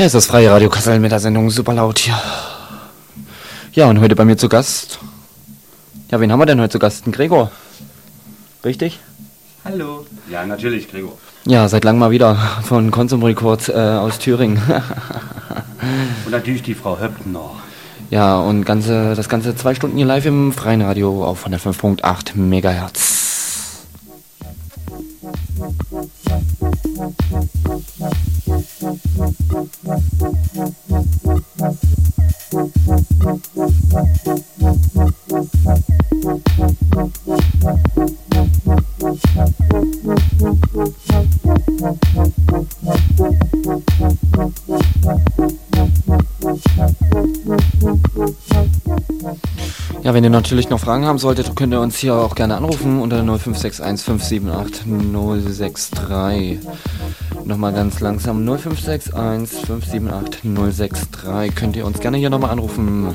Ja, ist das freie Radio Kassel mit der Sendung super laut hier. Ja, und heute bei mir zu Gast. Ja, wen haben wir denn heute zu Gast? Den Gregor. Richtig? Hallo. Ja, natürlich, Gregor. Ja, seit langem mal wieder von Konsum Records äh, aus Thüringen. und natürlich die Frau Höppner. Ja, und ganze, das ganze zwei Stunden hier live im freien Radio auf 105.8 Megahertz. Ja, wenn ihr natürlich noch Fragen haben solltet, könnt ihr uns hier auch gerne anrufen unter 0561 578 063. Nochmal ganz langsam 0561 578 063. Könnt ihr uns gerne hier nochmal anrufen.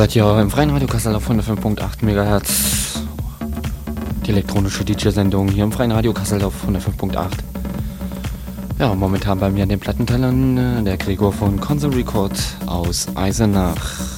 Seid hier im Freien Radio Kassel auf 105.8 MHz. Die elektronische DJ-Sendung hier im Freien Radio Kassel auf 105.8. Ja, momentan bei mir an den Plattentellern äh, der Gregor von Console Record aus Eisenach.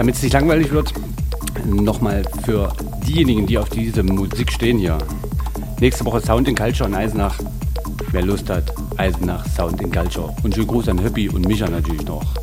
Damit es nicht langweilig wird, nochmal für diejenigen, die auf diese Musik stehen hier. Nächste Woche Sound in Culture in Eisenach. Wer Lust hat, Eisenach Sound in Culture. Und schönen Gruß an Höppi und Micha natürlich noch.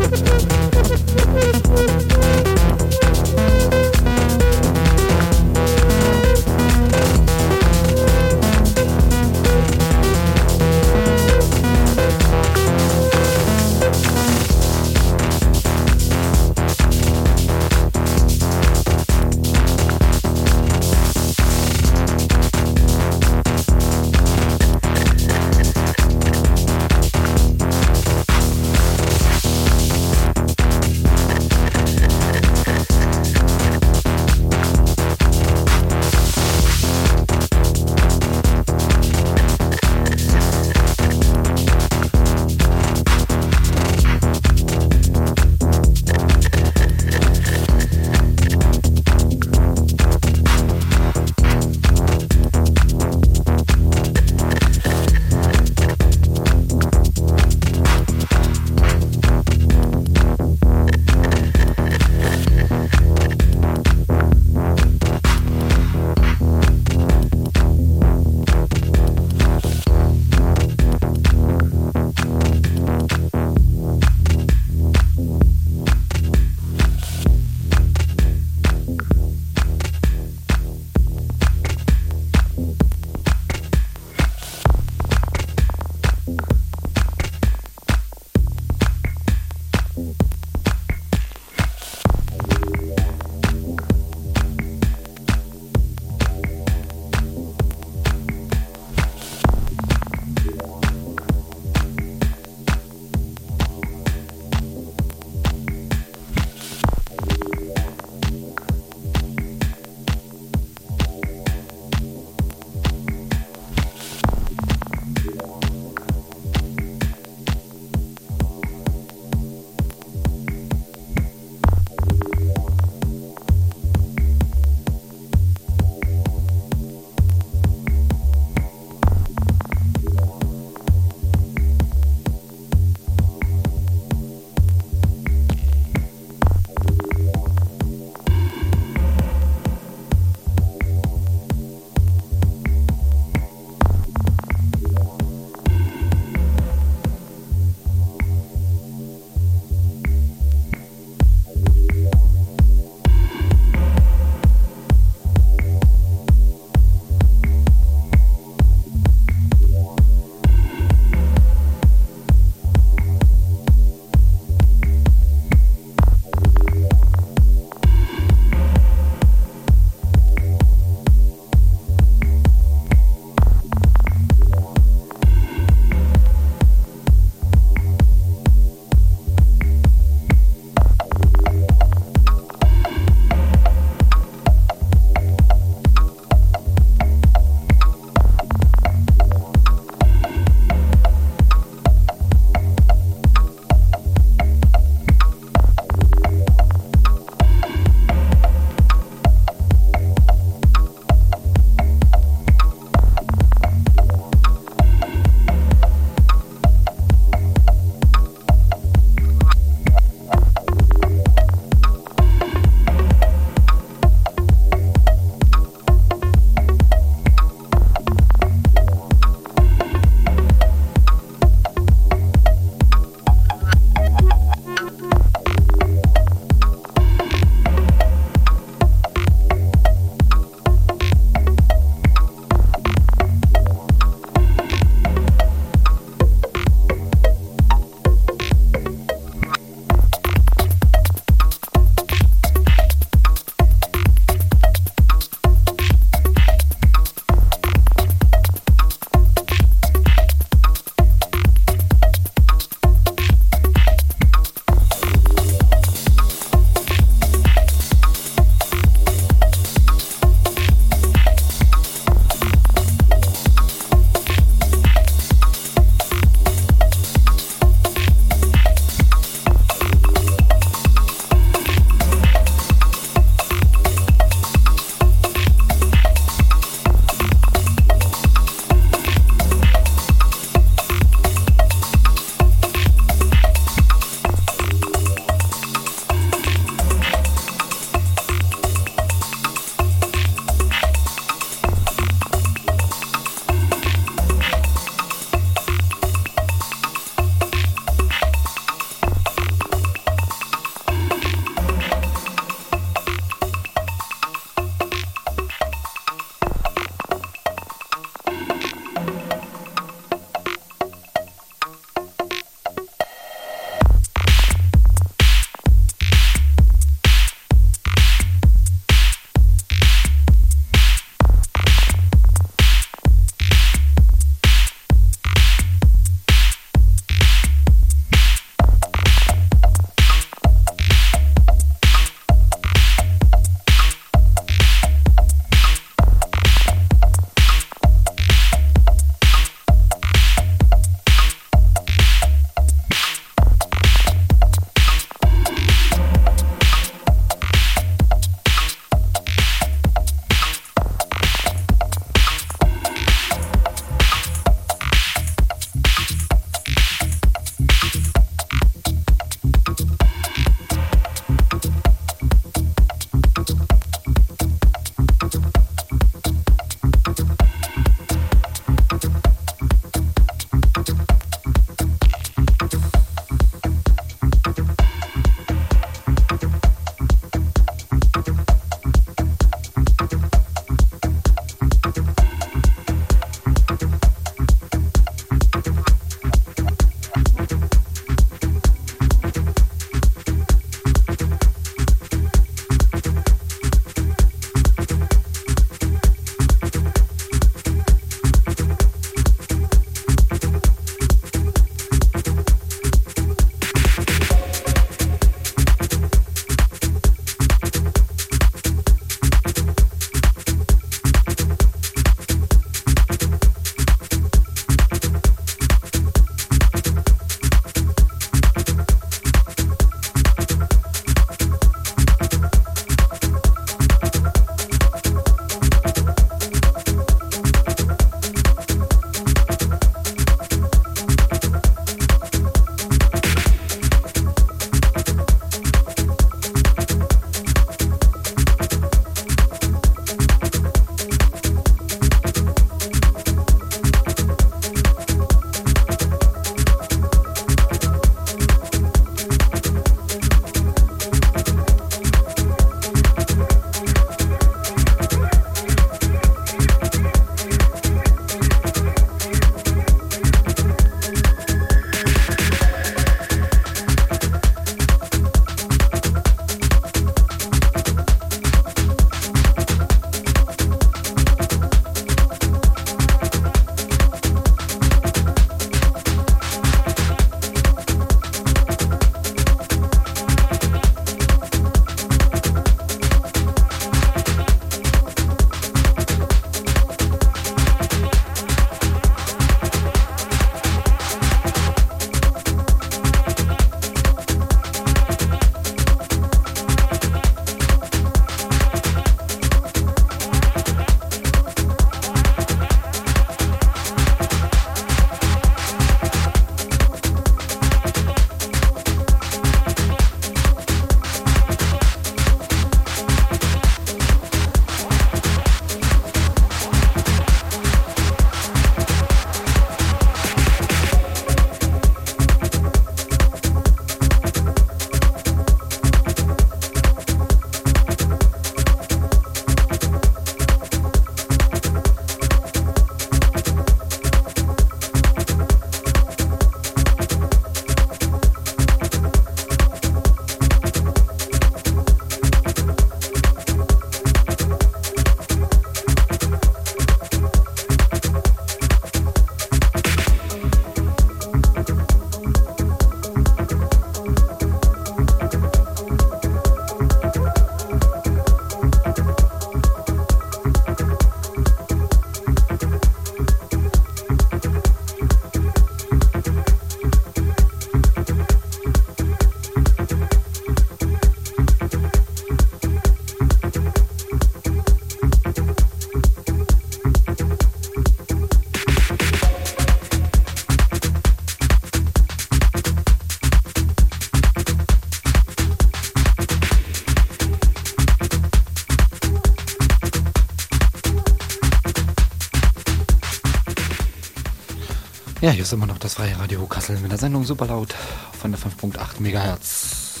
Ist immer noch das freie Radio Kassel mit der Sendung Superlaut von der 5.8 Megahertz.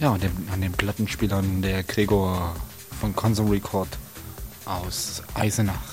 Ja, und dem, an den Plattenspielern der Gregor von Consum Record aus Eisenach.